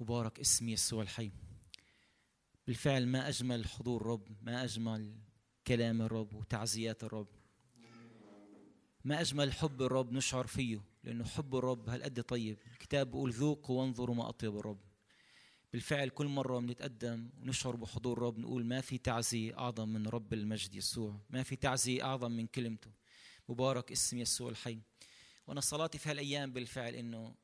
مبارك اسم يسوع الحي. بالفعل ما أجمل حضور الرب ما أجمل كلام الرب وتعزيات الرب. ما أجمل حب الرب نشعر فيه لأنه حب الرب هالقد طيب. الكتاب بيقول ذوقوا وانظروا ما أطيب الرب. بالفعل كل مرة بنتقدم ونشعر بحضور الرب نقول ما في تعزية أعظم من رب المجد يسوع. ما في تعزية أعظم من كلمته. مبارك اسم يسوع الحي. وأنا صلاتي في هالأيام بالفعل إنه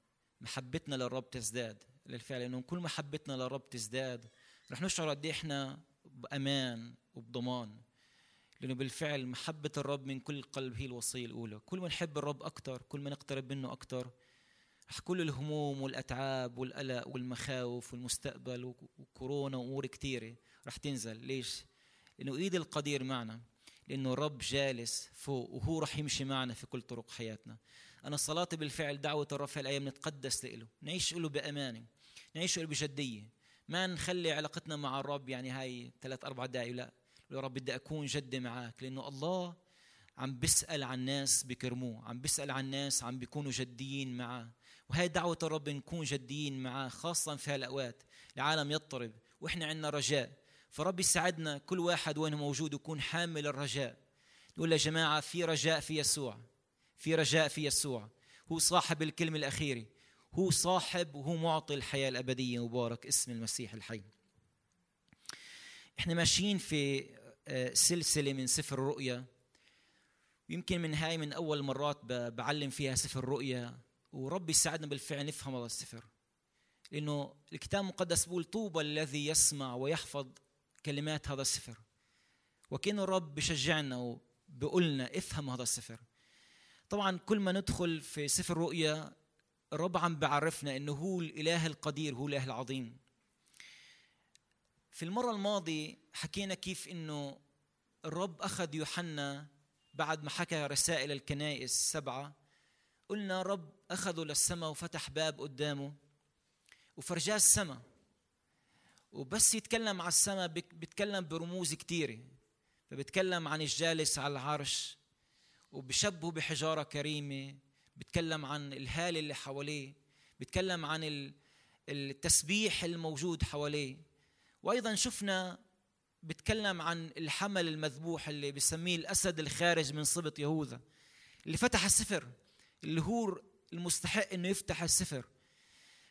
محبتنا للرب تزداد. بالفعل إنه كل محبتنا للرب تزداد. رح نشعر قد إيه إحنا بأمان وبضمان لأنه بالفعل محبة الرب من كل قلب هي الوصية الأولى. كل ما نحب الرب أكثر كل ما نقترب منه أكثر رح كل الهموم والأتعاب والقلق والمخاوف والمستقبل وكورونا وأمور كثيرة رح تنزل. ليش؟ لأنه إيد القدير معنا لأنه الرب جالس فوق وهو رح يمشي معنا في كل طرق حياتنا. أنا صلاتي بالفعل دعوة الرب في الأيام نتقدس له نعيش له بأمانة. نعيش له بجدية. ما نخلي علاقتنا مع الرب يعني هاي ثلاث أربع دقائق لا. يا رب بدي أكون جد معك لأنه الله عم بيسأل عن ناس بكرموه عم بيسأل عن ناس عم بيكونوا جديين معه وهي دعوة الرب نكون جديين معه خاصة في هالأوقات. العالم يضطرب وإحنا عندنا رجاء. فرب يساعدنا كل واحد وين موجود يكون حامل الرجاء. نقول يا جماعة في رجاء في يسوع. في رجاء في يسوع. هو صاحب الكلمة الأخيرة. هو صاحب وهو معطي الحياة الأبدية. مبارك اسم المسيح الحي. إحنا ماشيين في آه، سلسلة من سفر الرؤيا. يمكن من هاي من أول مرات بعلم فيها سفر الرؤيا. وربي يساعدنا بالفعل نفهم هذا السفر. لأنه الكتاب المقدس بيقول طوبى الذي يسمع ويحفظ كلمات هذا السفر. وكأنه الرب بشجعنا وبقولنا افهم هذا السفر. طبعا كل ما ندخل في سفر الرؤيا الرب عم بعرفنا إنه هو الإله القدير هو الإله العظيم. في المرة الماضية حكينا كيف إنه الرب أخذ يوحنا بعد ما حكى رسائل الكنائس السبعة. قلنا رب أخذه للسماء وفتح باب قدامه وفرجاه السماء. وبس يتكلم على السماء بيتكلم برموز كثيره فبيتكلم عن الجالس على العرش وبشبهه بحجارة كريمة. بيتكلم عن الهاله اللي حواليه بيتكلم عن التسبيح الموجود حواليه. وأيضا شفنا بيتكلم عن الحمل المذبوح اللي بسميه الأسد الخارج من سبط يهوذا اللي فتح السفر اللي هو المستحق إنه يفتح السفر.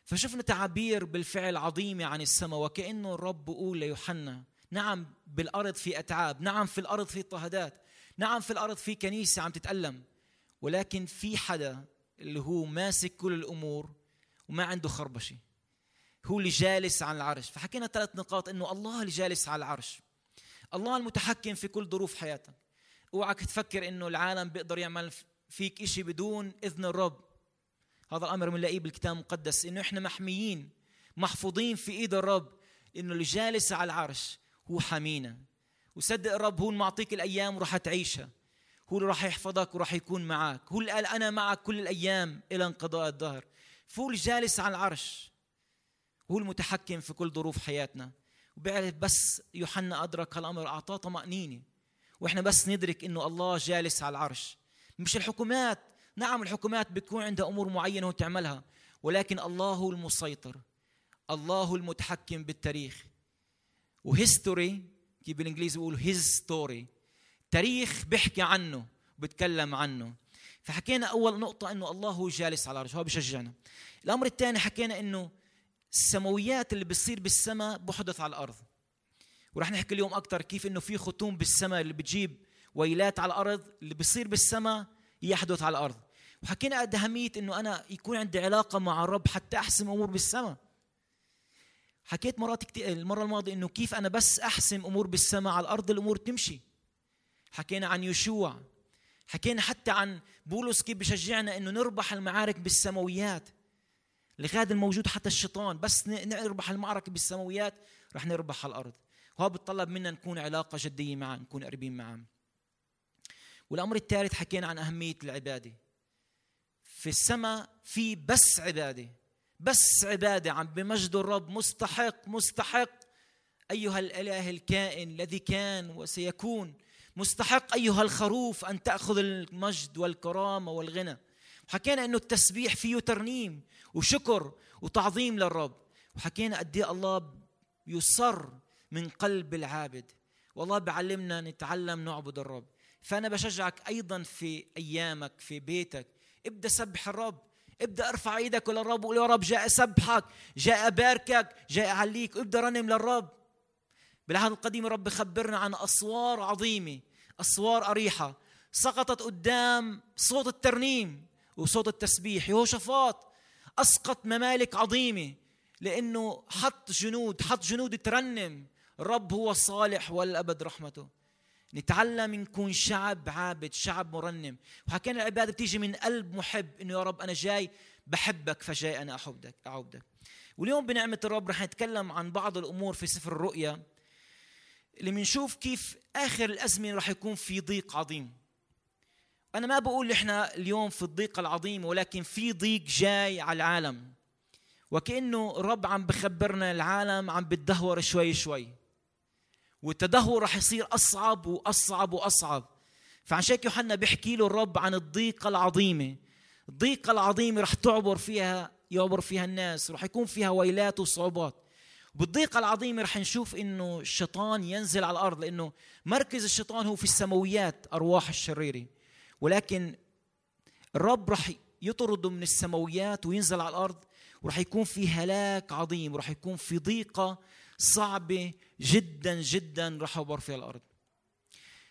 فشفنا تعابير بالفعل عظيمة عن السماء وكأنه الرب بيقول ليوحنا نعم بالأرض في أتعاب نعم في الأرض في اضطهادات نعم في الأرض في كنيسة عم تتألم. ولكن في حدا اللي هو ماسك كل الأمور وما عنده خربشة. هو اللي جالس على العرش. فحكينا ثلاث نقاط إنه الله اللي جالس على العرش. الله المتحكم في كل ظروف حياتك. أوعك تفكر إنه العالم بيقدر يعمل فيك إشي بدون إذن الرب. هذا الأمر بنلاقيه بالكتاب المقدس إنه إحنا محميين محفوظين في إيد الرب. إنه اللي جالس على العرش هو حمينا. وصدق الرب هو المعطيك الأيام وراح تعيشها. هو اللي راح يحفظك وراح يكون معك هو اللي قال أنا معك كل الأيام إلى انقضاء الدهر. فهو الجالس على العرش. هو المتحكم في كل ظروف حياتنا. وبيعرف بس يوحنا أدرك هالأمر أعطاه طمأنينة. وإحنا بس ندرك إنه الله جالس على العرش. مش الحكومات. نعم الحكومات بتكون عندها أمور معينة وتعملها. ولكن الله هو المسيطر. الله المتحكم بالتاريخ. و history كيف بالإنجليزي بيقولوا His story تاريخ بيحكي عنه بتكلم عنه. فحكينا أول نقطة إنه الله هو جالس على العرش هو بشجعنا الأمر الثاني حكينا إنه السماويات اللي بتصير بالسماء بحدث على الأرض. ورح نحكي اليوم أكثر كيف إنه في ختوم بالسماء اللي بتجيب ويلات على الأرض اللي بيصير بالسماء يحدث على الأرض. وحكينا قد أهمية إنه أنا يكون عندي علاقة مع الرب حتى أحسم أمور بالسماء. حكيت مرات كتير المرة الماضية إنه كيف أنا بس أحسم أمور بالسماء على الأرض الأمور تمشي. حكينا عن يشوع حكينا حتى عن بولس كيف بشجعنا إنه نربح المعارك بالسماويات. لغاية الموجود حتى الشيطان بس نربح المعركة بالسماويات رح نربح على الأرض. وهو بتطلب منا نكون علاقة جدية معه نكون قريبين معه والأمر الثالث حكينا عن أهمية العبادة. في السماء في بس عبادة. بس عبادة عم بمجد الرب مستحق مستحق. أيها الإله الكائن الذي كان وسيكون مستحق أيها الخروف أن تأخذ المجد والكرامة والغنى. حكينا أنه التسبيح فيه ترنيم وشكر وتعظيم للرب. وحكينا قد إيه الله يصر من قلب العابد. والله بعلمنا نتعلم نعبد الرب. فأنا بشجعك أيضا في أيامك في بيتك. ابدأ سبح الرب. ابدأ ارفع إيدك للرب وقول يا رب جاء اسبحك جاء اباركك جاء اعليك ابدأ رنم للرب. بالعهد القديم الرب خبرنا عن أسوار عظيمة أسوار أريحة. سقطت قدام صوت الترنيم وصوت التسبيح. يهوشافاط أسقط ممالك عظيمة لأنه حط جنود حط جنود ترنم. الرب هو الصالح والأبد رحمته. نتعلم نكون شعب عابد شعب مرنم. وحكينا العبادة بتيجي من قلب محب إنه يا رب أنا جاي بحبك فجاي أنا أحبك اعبدك واليوم بنعمة الرب رح نتكلم عن بعض الأمور في سفر الرؤيا. اللي بنشوف كيف آخر الازمنه رح يكون في ضيق عظيم. أنا ما بقول إحنا اليوم في الضيق العظيم ولكن في ضيق جاي على العالم. وكأنه الرب عم بخبرنا العالم عم بتدهور شوي شوي. والتدهور رح يصير أصعب وأصعب وأصعب. فعشان هيك يوحنا بيحكي له الرب عن الضيقه العظيمة. الضيقه العظيمة رح تعبر فيها يعبر فيها الناس رح يكون فيها ويلات وصعوبات. بالضيقة العظيمة رح نشوف إنه الشيطان ينزل على الأرض لأنه مركز الشيطان هو في السماويات أرواح الشريرة. ولكن الرب رح يطرده من السماويات وينزل على الأرض ورح يكون في هلاك عظيم ورح يكون في ضيقة صعبة جدا جدا رح يعبر فيها الأرض.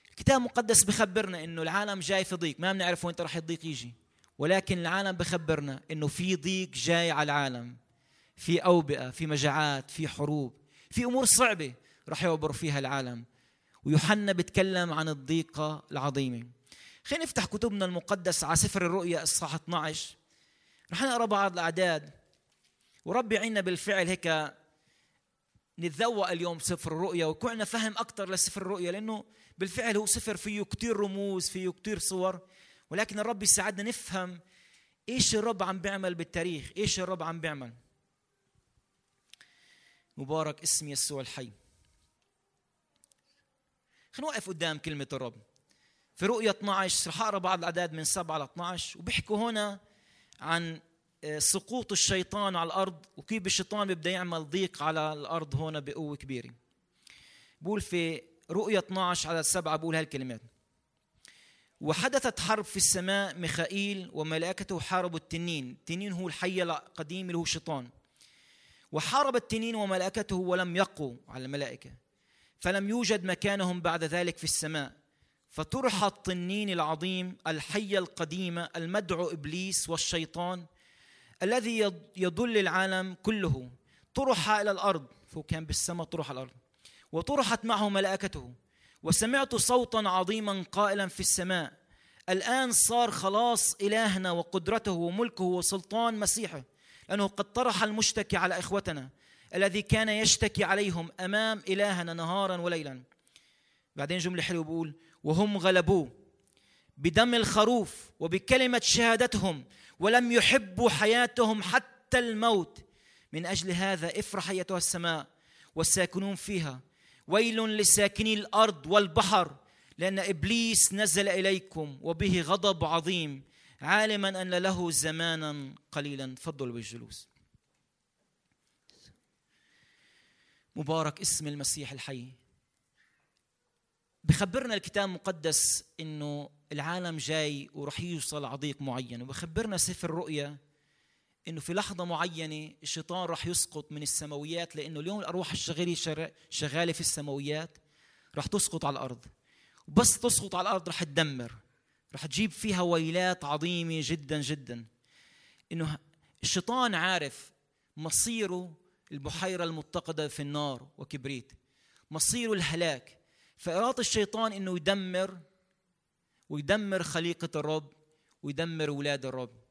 الكتاب المقدس بخبرنا إنه العالم جاي في ضيق ما بنعرف وين رح الضيق يجي ولكن العالم بخبرنا إنه في ضيق جاي على العالم. في أوبئة في مجاعات في حروب في أمور صعبة رح يعبر فيها العالم. ويوحنا بيتكلم عن الضيقة العظيمة. خلينا نفتح كتبنا المقدس على سفر الرؤيا إصحاح 12 رح نقرأ بعض الأعداد. وربي يعيننا بالفعل هيك نتذوق اليوم سفر الرؤيا ويكون عندنا فهم أكثر لسفر الرؤيا لأنه بالفعل هو سفر فيه كثير رموز فيه كثير صور. ولكن الرب يساعدنا نفهم إيش الرب عم بيعمل بالتاريخ إيش الرب عم بيعمل. مبارك اسم يسوع الحي. خلينا نوقف قدام كلمة الرب. في رؤية 12 رح أقرأ بعض الأعداد من 7 ل 12 وبيحكوا هنا عن آه، سقوط الشيطان على الأرض وكيف الشيطان بيبدأ يعمل ضيق على الأرض هنا بقوة كبيرة. بقول في رؤية 12 عدد 7 بقول هالكلمات. وحدثت حرب في السماء ميخائيل وملائكته حاربوا التنين. التنين هو الحي القديم اللي هو الشيطان وحارب التنين وملائكته ولم يقوا على الملائكة فلم يوجد مكانهم بعد ذلك في السماء. فطرح الطنين العظيم الحية القديمة المدعو إبليس والشيطان الذي يضل العالم كله. طرح إلى الأرض فهو كان بالسماء طرح الأرض. وطرحت معه ملائكته. وسمعت صوتا عظيما قائلا في السماء. الآن صار خلاص إلهنا وقدرته وملكه وسلطان مسيحه. لأنه قد طرح المشتكي على إخوتنا الذي كان يشتكي عليهم أمام إلهنا نهارا وليلا. بعدين جملة حلوة بقول وهم غلبوه بدم الخروف وبكلمة شهادتهم ولم يحبوا حياتهم حتى الموت. من أجل هذا افرح أيتها السماء والساكنون فيها. ويل لساكني الأرض والبحر لأن إبليس نزل إليكم وبه غضب عظيم. عالما أن له زمانا قليلا. تفضلوا بالجلوس. مبارك اسم المسيح الحي. بخبرنا الكتاب المقدس إنه العالم جاي ورح يوصل عضيق معين وبخبرنا سفر الرؤيا إنه في لحظة معينة الشيطان رح يسقط من السماويات لأنه اليوم الأرواح الشغالة شغالة في السماويات رح تسقط على الأرض. وبس تسقط على الأرض رح تدمر. رح تجيب فيها ويلات عظيمة جدا جدا. إنه الشيطان عارف مصيره البحيرة المتقدة في النار وكبريت مصيره الهلاك. فإرادة الشيطان إنه يدمر ويدمر خليقة الرب ويدمر أولاد الرب.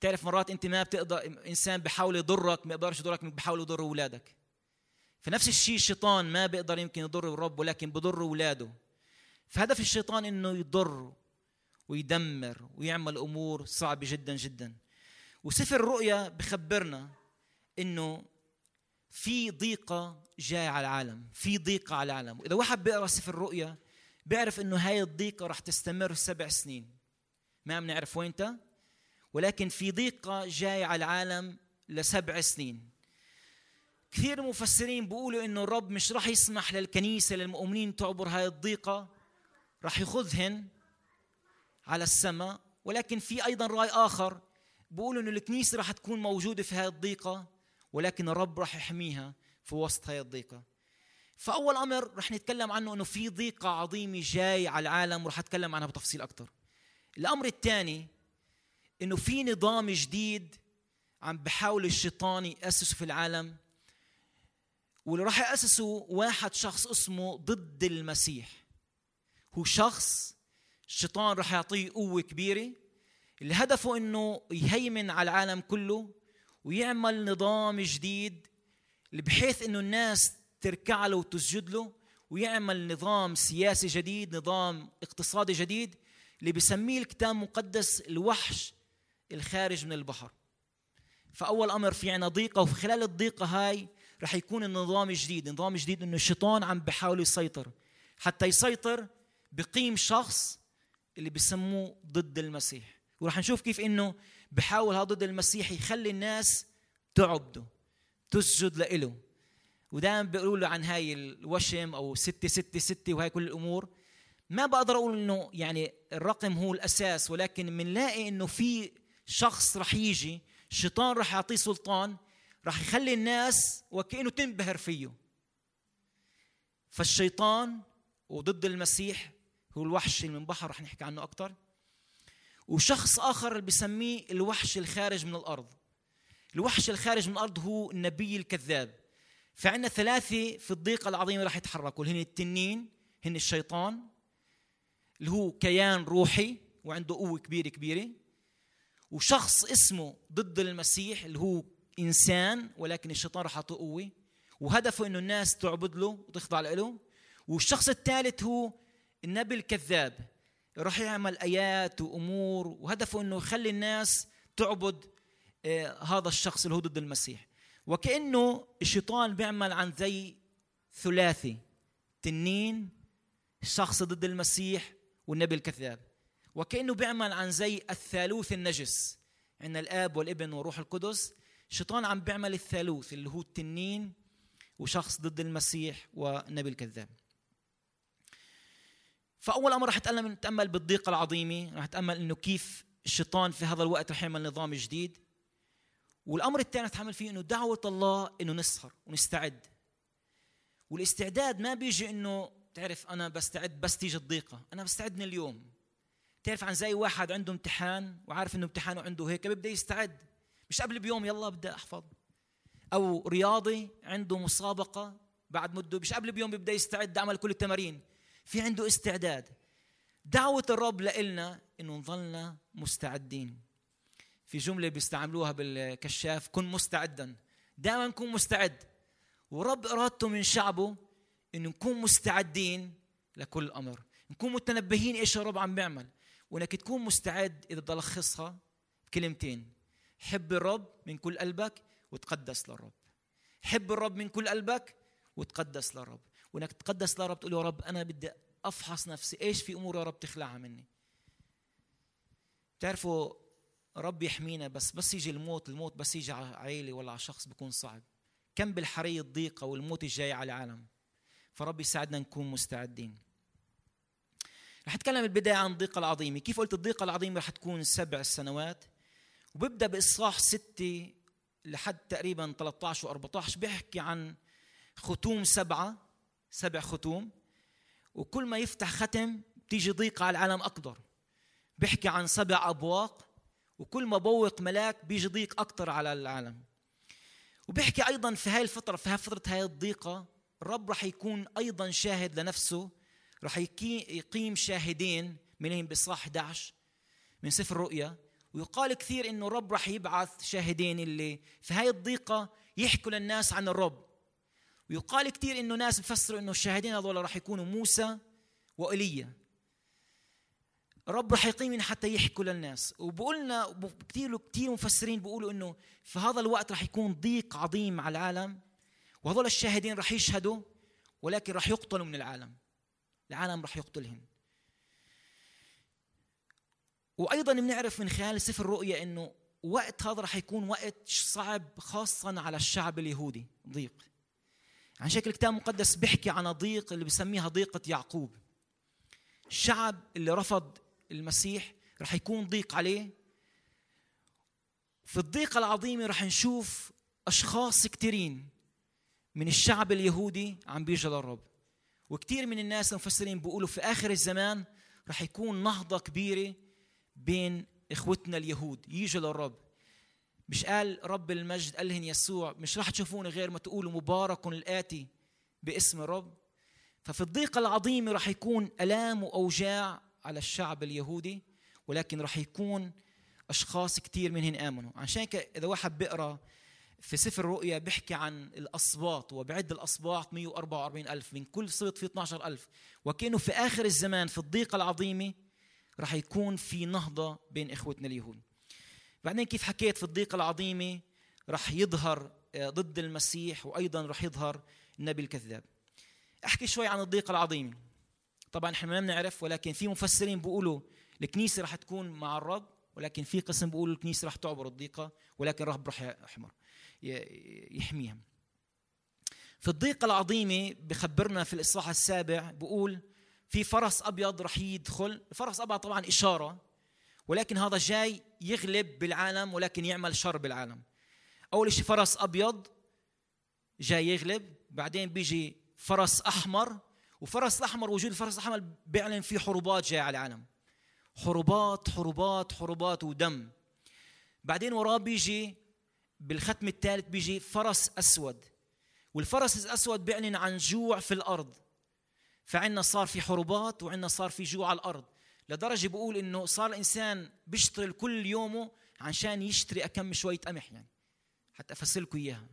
تعرف مرات أنت ما بتقدر إنسان بحاول يضرك ما يقدرش يضرك بحاول يضر أولادك. فنفس الشيء الشيطان ما بيقدر يمكن يضر الرب ولكن بضر أولاده. فهدف الشيطان إنه يضر ويدمر ويعمل أمور صعبة جدا جدا. وسفر الرؤيا بخبرنا إنه في ضيقة جاية على العالم في ضيقة على العالم. وإذا واحد بيقرأ سفر الرؤيا بيعرف إنه هاي الضيقة رح تستمر سبع سنين. ما بنعرف وينتا ولكن في ضيقة جاية على العالم لسبع سنين. كثير مفسرين بيقولوا إنه الرب مش راح يسمح للكنيسة للمؤمنين تعبر هاي الضيقة راح ياخذهن على السماء ولكن في أيضا رأي آخر بيقولوا إنه الكنيسة راح تكون موجودة في هاي الضيقة ولكن الرب راح يحميها في وسط هاي الضيقة. فأول أمر رح نتكلم عنه إنه في ضيقة عظيمة جاي على العالم ورح أتكلم عنها بتفصيل أكثر الأمر الثاني إنه في نظام جديد عم بحاول الشيطان يأسسه في العالم واللي راح يأسسه واحد شخص اسمه ضد المسيح. هو شخص الشيطان راح يعطيه قوة كبيرة. اللي هدفه إنه يهيمن على العالم كله ويعمل نظام جديد بحيث إنه الناس تركع له وتسجد له ويعمل نظام سياسي جديد نظام اقتصادي جديد اللي بسميه الكتاب المقدس الوحش الخارج من البحر. فأول أمر في عنا ضيقة وفي خلال الضيقة هاي رح يكون النظام جديد. نظام جديد إنه الشيطان عم بحاول يسيطر. حتى يسيطر بقيم شخص اللي بسموه ضد المسيح. ورح نشوف كيف إنه بحاول هذا ضد المسيح يخلي الناس تعبده تسجد له ودائما بيقولوا له عن هاي الوشم أو ستة ستة ستة وهي كل الأمور. ما بقدر أقول إنه يعني الرقم هو الأساس ولكن بنلاقي إنه في شخص رح يجي الشيطان رح يعطيه سلطان رح يخلي الناس وكأنه تنبهر فيه. فالشيطان وضد المسيح هو الوحش اللي من بحر رح نحكي عنه أكثر وشخص آخر اللي بسميه الوحش الخارج من الأرض. الوحش الخارج من الأرض هو النبي الكذاب. فعندنا ثلاثة في الضيقة العظيمة راح يتحركوا. اللي هن التنين هن الشيطان اللي هو كيان روحي وعنده قوة كبيرة كبيرة. وشخص اسمه ضد المسيح اللي هو إنسان ولكن الشيطان راح يعطيه قوة. وهدفه إنه الناس تعبد له وتخضع له. والشخص الثالث هو النبي الكذاب راح يعمل آيات وأمور وهدفه إنه يخلي الناس تعبد آه، هذا الشخص اللي هو ضد المسيح. وكأنه الشيطان بيعمل عن زي ثلاثي تنين شخص ضد المسيح والنبي الكذاب. وكأنه بيعمل عن زي الثالوث النجس. عندنا الآب والابن والروح القدس. الشيطان عم بيعمل الثالوث اللي هو التنين وشخص ضد المسيح والنبي الكذاب. فأول أمر رح نتامل بالضيقه العظيمة رح نتامل إنه كيف الشيطان في هذا الوقت رح يعمل نظام جديد. والأمر الثاني نتحمل فيه إنه دعوة الله إنه نسهر ونستعد. والاستعداد ما بيجي إنه تعرف أنا بستعد بس تيجي الضيقة أنا بستعد من اليوم. تعرف عن زي واحد عنده امتحان وعارف إنه امتحانه عنده هيك بيبدأ يستعد. مش قبل بيوم يلا بدي أحفظ. أو رياضي عنده مسابقة بعد مدة مش قبل بيوم بيبدأ يستعد عمل كل التمارين. في عنده استعداد. دعوة الرب لنا إنه نظلنا مستعدين. في جملة بيستعملوها بالكشاف كن مستعدا. دائما كن مستعد. ورب إرادته من شعبه إنه نكون مستعدين لكل أمر. نكون متنبهين إيش الرب عم بيعمل. وإنك تكون مستعد إذا بدي الخصها بكلمتين. حب الرب من كل قلبك وتقدس للرب. حب الرب من كل قلبك وتقدس للرب. وإنك تقدس للرب تقول يا رب أنا بدي أفحص نفسي إيش في أمور يا رب تخلعها مني؟ بتعرفوا رب يحمينا بس بس يجي الموت الموت بس يجي على عائلة ولا على شخص بيكون صعب. كم بالحرية الضيقة والموت الجاي على العالم. فرب يساعدنا نكون مستعدين. رح أتكلم البداية عن الضيقة العظيمة. كيف قلت الضيقة العظيمة؟ رح تكون سبع سنوات. وببدأ بإصحاح ستة لحد تقريبا 13 و14 بيحكي عن ختوم سبعة. سبع ختوم وكل ما يفتح ختم بتيجي ضيقة على العالم أكبر. بيحكي عن سبع أبواق وكل ما بوق ملاك بيجي ضيق أكثر على العالم. وبيحكي أيضا في هاي الفترة في هاي فترة هاي الضيقة الرب رح يكون أيضا شاهد لنفسه رح يقيم شاهدين منهم بصح 11 من سفر الرؤيا. ويقال كثير إنه الرب رح يبعث شاهدين اللي في هاي الضيقة يحكوا للناس عن الرب. ويقال كثير إنه ناس بفسروا إنه الشاهدين هذول رح يكونوا موسى وايليا رب رح يقيم حتى يحكوا للناس. وبقولنا كثير كثير مفسرين بيقولوا إنه في هذا الوقت رح يكون ضيق عظيم على العالم وهذول الشاهدين رح يشهدوا ولكن رح يقتلوا من العالم. العالم رح يقتلهم وأيضا بنعرف من خلال سفر الرؤيا إنه وقت هذا رح يكون وقت صعب خاصة على الشعب اليهودي. ضيق. عن شكل الكتاب المقدس بيحكي عن ضيق اللي بسميها ضيقة يعقوب. الشعب اللي رفض المسيح رح يكون ضيق عليه. في الضيقة العظيمة رح نشوف أشخاص كثيرين من الشعب اليهودي عم بيجوا للرب. وكثير من الناس المفسرين بيقولوا في آخر الزمان رح يكون نهضة كبيرة بين إخوتنا اليهود. يجوا للرب. مش قال رب المجد قال لهم يسوع مش راح تشوفوني غير ما تقولوا مبارك الآتي باسم الرب ففي الضيقة العظيمة راح يكون ألام وأوجاع على الشعب اليهودي ولكن راح يكون أشخاص كثير منهم آمنوا. عشان كده إذا واحد بيقرأ في سفر الرؤيا بيحكي عن الأصباط وبعد الأصباط 144 ألف من كل صوت في 12 ألف. وكأنه في آخر الزمان في الضيقة العظيمة راح يكون في نهضة بين إخوتنا اليهود. بعدين كيف حكيت في الضيقة العظيمة؟ راح يظهر آه، ضد المسيح وأيضا راح يظهر النبي الكذاب. أحكي شوي عن الضيقة العظيمة. طبعا إحنا ما بنعرف ولكن في مفسرين بيقولوا الكنيسة راح تكون مع الرب ولكن في قسم بيقولوا الكنيسة راح تعبر الضيقة ولكن الرب راح يحمر يحميها. في الضيقة العظيمة بخبرنا في الإصحاح السابع بقول في فرس أبيض رح يدخل الفرس أبيض طبعا إشارة ولكن هذا جاي يغلب بالعالم ولكن يعمل شر بالعالم. أول شيء فرس أبيض جاي يغلب بعدين بيجي فرس أحمر وفرس الأحمر وجود الفرس الأحمر بيعلن في حروبات جاية على العالم. حروبات حروبات حروبات ودم. بعدين وراه بيجي بالختم الثالث بيجي فرس أسود. والفرس الأسود بيعلن عن جوع في الأرض. فعنا صار في حروبات وعنا صار في جوع على الأرض. لدرجة بقول إنه صار الإنسان بيشتغل كل يومه عشان يشتري أكم شوية قمح يعني حتى أفسر لكم إياها.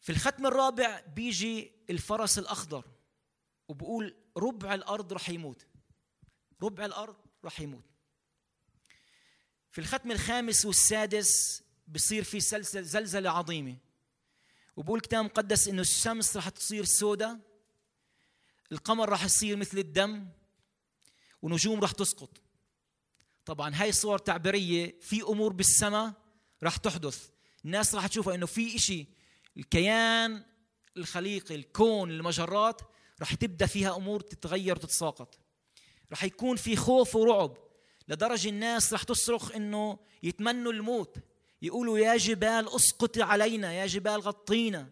في الختم الرابع بيجي الفرس الأخضر وبقول ربع الأرض رح يموت. ربع الأرض رح يموت. في الختم الخامس والسادس بصير في سلسلة زلزلة عظيمة. وبقول الكتاب المقدس إنه الشمس رح تصير سوداء القمر رح يصير مثل الدم ونجوم رح تسقط. طبعا هاي صور تعبيرية في أمور بالسماء رح تحدث. الناس رح تشوفها إنه في إشي الكيان الخليقي الكون المجرات رح تبدأ فيها أمور تتغير وتتساقط. رح يكون في خوف ورعب لدرجة الناس رح تصرخ إنه يتمنوا الموت. يقولوا يا جبال أسقطي علينا يا جبال غطينا.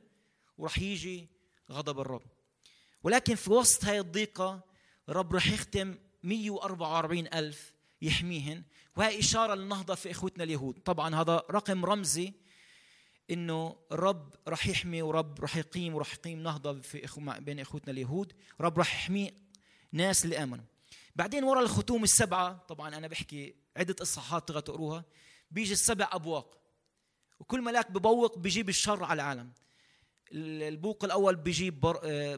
ورح يجي غضب الرب. ولكن في وسط هاي الضيقة الرب رح يختم 144 ألف يحميهن. وهي إشارة للنهضة في إخوتنا اليهود. طبعا هذا رقم رمزي إنه الرب رح يحمي ورب رح يقيم ورح يقيم نهضة في إخو بين إخوتنا اليهود. رب رح يحمي ناس اللي آمنوا. بعدين ورا الختوم السبعة طبعا أنا بحكي عدة اصحاحات تقدروا تقروها بيجي السبع أبواق. وكل ملاك ببوق بيجيب الشر على العالم. البوق الأول بيجيب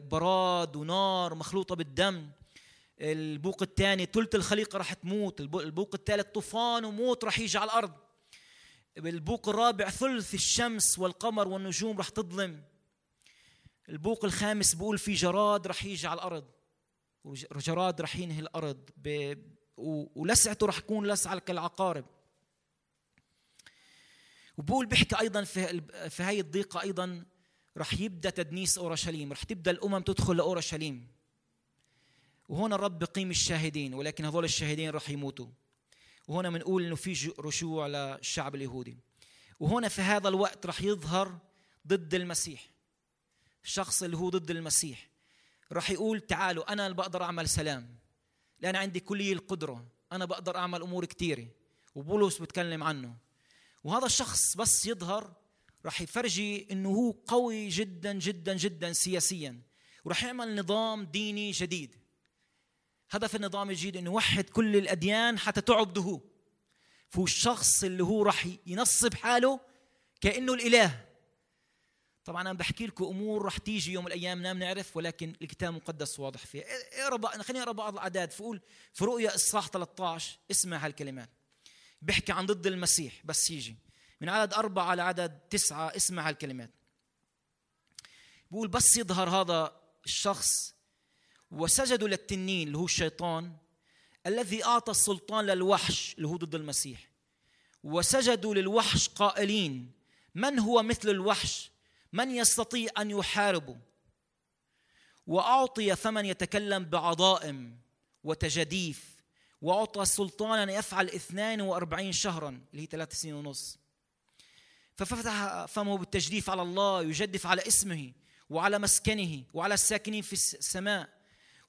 براد ونار مخلوطة بالدم. البوق الثاني ثلث الخليقه راح تموت البوق الثالث طوفان وموت راح يجي على الأرض. البوق الرابع ثلث الشمس والقمر والنجوم راح تظلم. البوق الخامس بقول في جراد راح يجي على الأرض. وجراد راح ينهي الأرض ولسعته راح تكون لسعة كالعقارب وبقول بيحكي أيضا في في هاي الضيقه أيضا رح يبدأ تدنيس أورشليم رح تبدأ الأمم تدخل لأورشليم. وهون الرب بقيم الشاهدين ولكن هذول الشاهدين رح يموتوا. وهنا بنقول إنه في رشوع للشعب اليهودي. وهنا في هذا الوقت رح يظهر ضد المسيح. الشخص اللي هو ضد المسيح. رح يقول تعالوا أنا اللي بقدر أعمل سلام لأن عندي كلية القدرة. أنا بقدر أعمل أمور كثيره وبولس بتكلم عنه. وهذا الشخص بس يظهر راح يفرجي إنه هو قوي جدا جدا جدا سياسيا. وراح يعمل نظام ديني جديد. هدف النظام الجديد إنه يوحد كل الأديان حتى تعبده. الشخص اللي هو راح ينصب حاله كأنه الإله. طبعا أنا بحكي لكم أمور راح تيجي يوم الأيام ما بنعرف ولكن الكتاب المقدس واضح فيها اقرا خليني اقرا بعض الأعداد. فقول في رؤيا إصحاح 13 اسمع هالكلمات. بيحكي عن ضد المسيح بس يجي. من عدد أربعة على عدد تسعة اسمع هالكلمات. بقول بس يظهر هذا الشخص وسجدوا للتنين اللي هو الشيطان الذي أعطى السلطان للوحش اللي هو ضد المسيح. وسجدوا للوحش قائلين من هو مثل الوحش؟ من يستطيع أن يحاربه؟ وأعطي ثمن يتكلم بعظائم وتجديف وأعطى سلطانا يفعل 42 شهرا اللي هي ثلاث سنين ونص. ففتح فمه بالتجديف على الله يجدف على اسمه وعلى مسكنه وعلى الساكنين في السماء.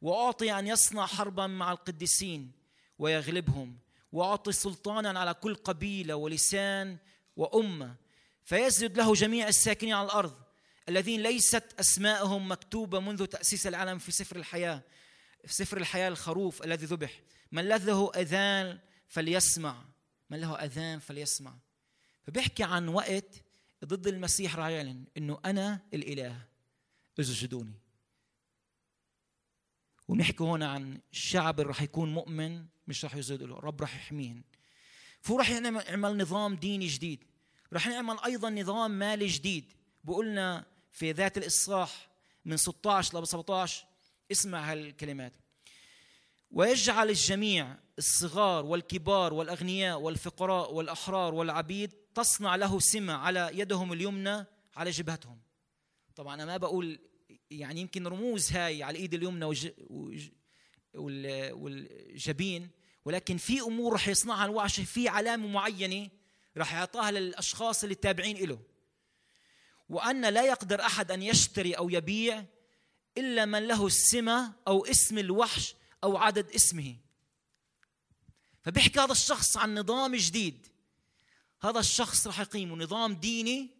وأعطي أن يصنع حربا مع القديسين ويغلبهم وأعطي سلطانا على كل قبيلة ولسان وأمة. فيسجد له جميع الساكنين على الأرض الذين ليست أسماءهم مكتوبة منذ تأسيس العالم في سفر الحياة في سفر الحياة الخروف الذي ذبح. من له أذان فليسمع. من له أذان فليسمع. فبيحكي عن وقت ضد المسيح راح يعلن إنه أنا الإله. اسجدوني ونحكي هون عن الشعب اللي راح يكون مؤمن مش راح يسجد له الرب راح يحميهن. فهو راح يعمل نظام ديني جديد. راح نعمل أيضا نظام مالي جديد. بقولنا في ذات الإصلاح من 16 ل 17 اسمع هالكلمات. ويجعل الجميع الصغار والكبار والأغنياء والفقراء والأحرار والعبيد تصنع له سمة على يدهم اليمنى على جبهتهم. طبعا أنا ما بقول يعني يمكن رموز هاي على الايد اليمنى وج... وج... والجبين ولكن في أمور رح يصنعها الوحش في علامة معينة رح يعطاها للأشخاص اللي تابعين له وأن لا يقدر أحد أن يشتري أو يبيع إلا من له السمة أو اسم الوحش أو عدد اسمه. فبيحكي هذا الشخص عن نظام جديد. هذا الشخص رح يقيم نظام ديني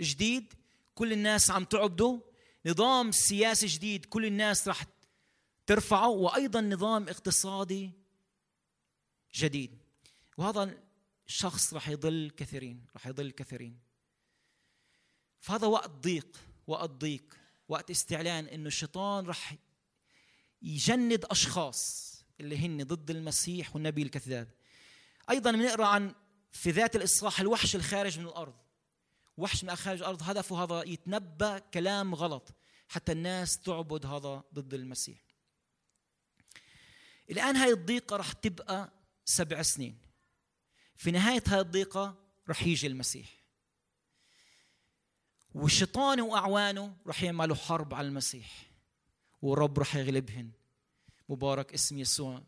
جديد كل الناس عم تعبده نظام سياسي جديد كل الناس رح ترفعه وأيضا نظام اقتصادي جديد. وهذا الشخص رح يضل كثيرين رح يضل كثيرين. فهذا وقت ضيق وقت ضيق وقت استعلان إنه الشيطان رح يجند أشخاص اللي هن ضد المسيح والنبي الكذاب. أيضا بنقرأ عن في ذات الإصلاح الوحش الخارج من الأرض. وحش من خارج الأرض هدفه هذا يتنبأ كلام غلط حتى الناس تعبد هذا ضد المسيح. الآن هاي الضيقة رح تبقى سبع سنين. في نهاية هاي الضيقة رح يجي المسيح. والشيطان وأعوانه رح يعملوا حرب على المسيح. ورب رح يغلبهن. مبارك اسم يسوع.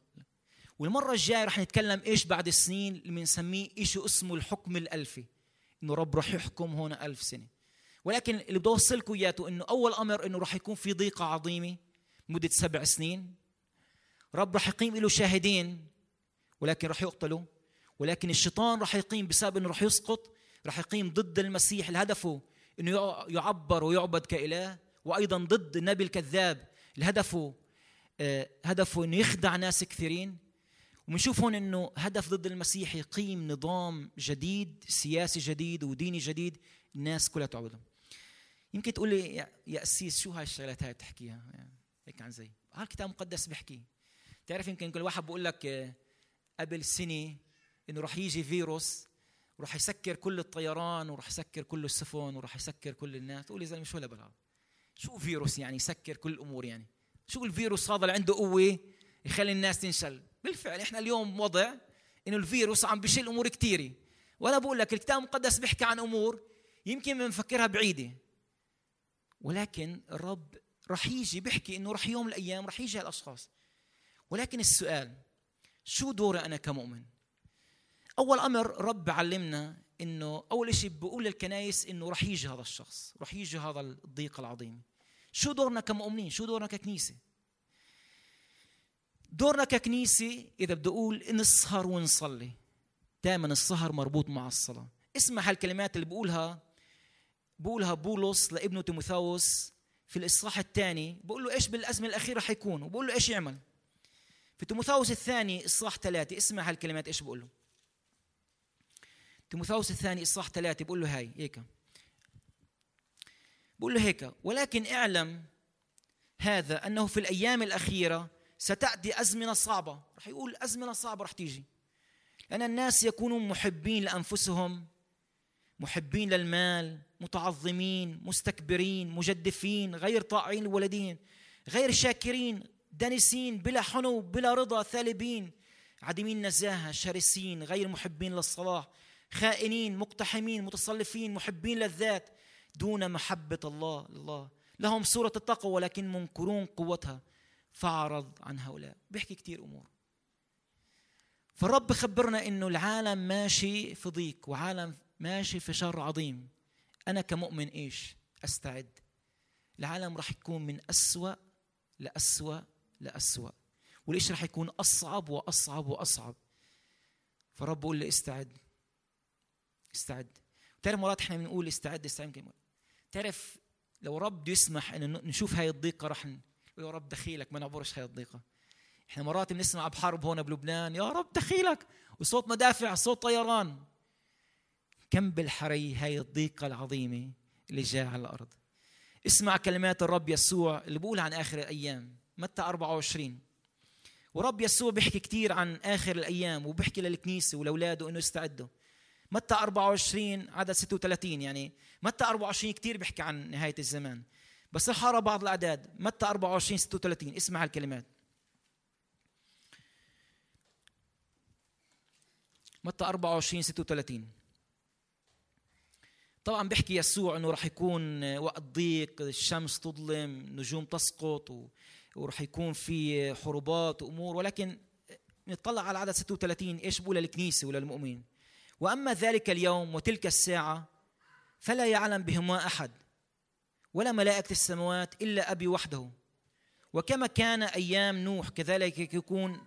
والمرة الجاية رح نتكلم إيش بعد السنين اللي بنسميه شيء اسمه الحكم الألفي. إنه رب رح يحكم هون ألف سنة. ولكن اللي بدي أوصلكم اياه إنه أول أمر إنه رح يكون في ضيقة عظيمة مدة سبع سنين. رب رح يقيم له شاهدين ولكن رح يقتلوا. ولكن الشيطان رح يقيم بسبب إنه رح يسقط رح يقيم ضد المسيح الهدف إنه يعبر ويعبد كإله وأيضا ضد النبي الكذاب الهدف آه، هدفه إنه يخدع ناس كثيرين. وبنشوف هون إنه هدف ضد المسيح يقيم نظام جديد سياسي جديد وديني جديد الناس كلها تعبده يمكن تقول لي يا قسيس شو هاي الشغلات هاي بتحكيها؟ هيك عن زي. هذا الكتاب المقدس بيحكي. تعرف يمكن كل واحد بقول لك آه، قبل سنة إنه راح يجي فيروس وراح يسكر كل الطيران وراح يسكر كل السفن وراح يسكر كل الناس. تقول لي زلمة شو هالبلا شو فيروس يعني يسكر كل الأمور يعني؟ شو الفيروس هذا اللي عنده قوة يخلي الناس تنشل؟ بالفعل إحنا اليوم وضع انه الفيروس عم بيشيل امور كثيره وأنا بقول لك الكتاب المقدس بيحكي عن امور يمكن بنفكرها بعيدة. ولكن الرب رح يجي بيحكي إنه رح يوم من الأيام رح يجي هالأشخاص. ولكن السؤال شو دوري أنا كمؤمن؟ أول أمر رب علمنا إنه أول شيء بقول للكنايس إنه رح يجي هذا الشخص رح يجي هذا الضيق العظيم. شو دورنا كمؤمنين؟ شو دورنا ككنيسة؟ دورنا ككنيسة إذا بدي أقول نسهر ونصلي دائما السهر مربوط مع الصلاة. اسمع هالكلمات اللي بقولها. بقولها بولس لابنه تيموثاوس في الإصحاح الثاني. بقول له إيش بالأزمة الأخيرة حيكون؟ وبقول له إيش يعمل؟ في تيموثاوس الثاني إصحاح ثلاثة. اسمع هالكلمات إيش بقول له. تيموثاوس الثاني إصحاح ثلاثة. بقول له هاي هيك. بقول له هيك. ولكن اعلم هذا أنه في الأيام الأخيرة ستأتي ازمنه صعبه رح يقول ازمنه صعبه رح تيجي. لأن الناس يكونون محبين لأنفسهم محبين للمال متعظمين مستكبرين مجدفين غير طائعين لولدين غير شاكرين دنسين بلا حنو بلا رضا ثالبين عديمين نزاهة شرسين غير محبين للصلاح خائنين مقتحمين متصلفين محبين للذات دون محبة الله لله. لهم صورة التقوى ولكن منكرون قوتها. فأعرض عن هؤلاء. بيحكي كثير أمور. فالرب خبرنا إنه العالم ماشي في ضيق وعالم ماشي في شر عظيم. أنا كمؤمن إيش؟ أستعد. العالم راح يكون من أسوأ لأسوأ لأسوأ. والإشي راح يكون؟ أصعب وأصعب وأصعب. فالرب بقول لي استعد. استعد. تعرف مرات إحنا بنقول استعد استعد. تعرف لو رب يسمح إنه نشوف هاي الضيقة رح ن... يا رب دخيلك ما نعبرش هاي الضيقه إحنا مرات بنسمع بحرب هون بلبنان يا رب دخيلك. وصوت مدافع صوت طيران. كم بالحري هاي الضيقة العظيمة اللي جاء على الأرض. اسمع كلمات الرب يسوع اللي بقول عن آخر الأيام. متى 24 ورب يسوع بيحكي كثير عن آخر الأيام وبيحكي للكنيسة ولأولاده إنه يستعدوا. متى 24 عدد 36 يعني متى 24 كثير بيحكي عن نهاية الزمان. بس رح اقرا بعض الأعداد. متى 24 36 اسمع هالكلمات. متى 24 36 طبعا بيحكي يسوع إنه راح يكون وقت ضيق الشمس تظلم نجوم تسقط وراح يكون في حروبات وأمور. ولكن نطلع على عدد 36 إيش بقول للكنيسة وللمؤمنين وأما ذلك اليوم وتلك الساعة فلا يعلم بهما أحد. ولا ملائكة السماوات إلا أبي وحده. وكما كان أيام نوح كذلك يكون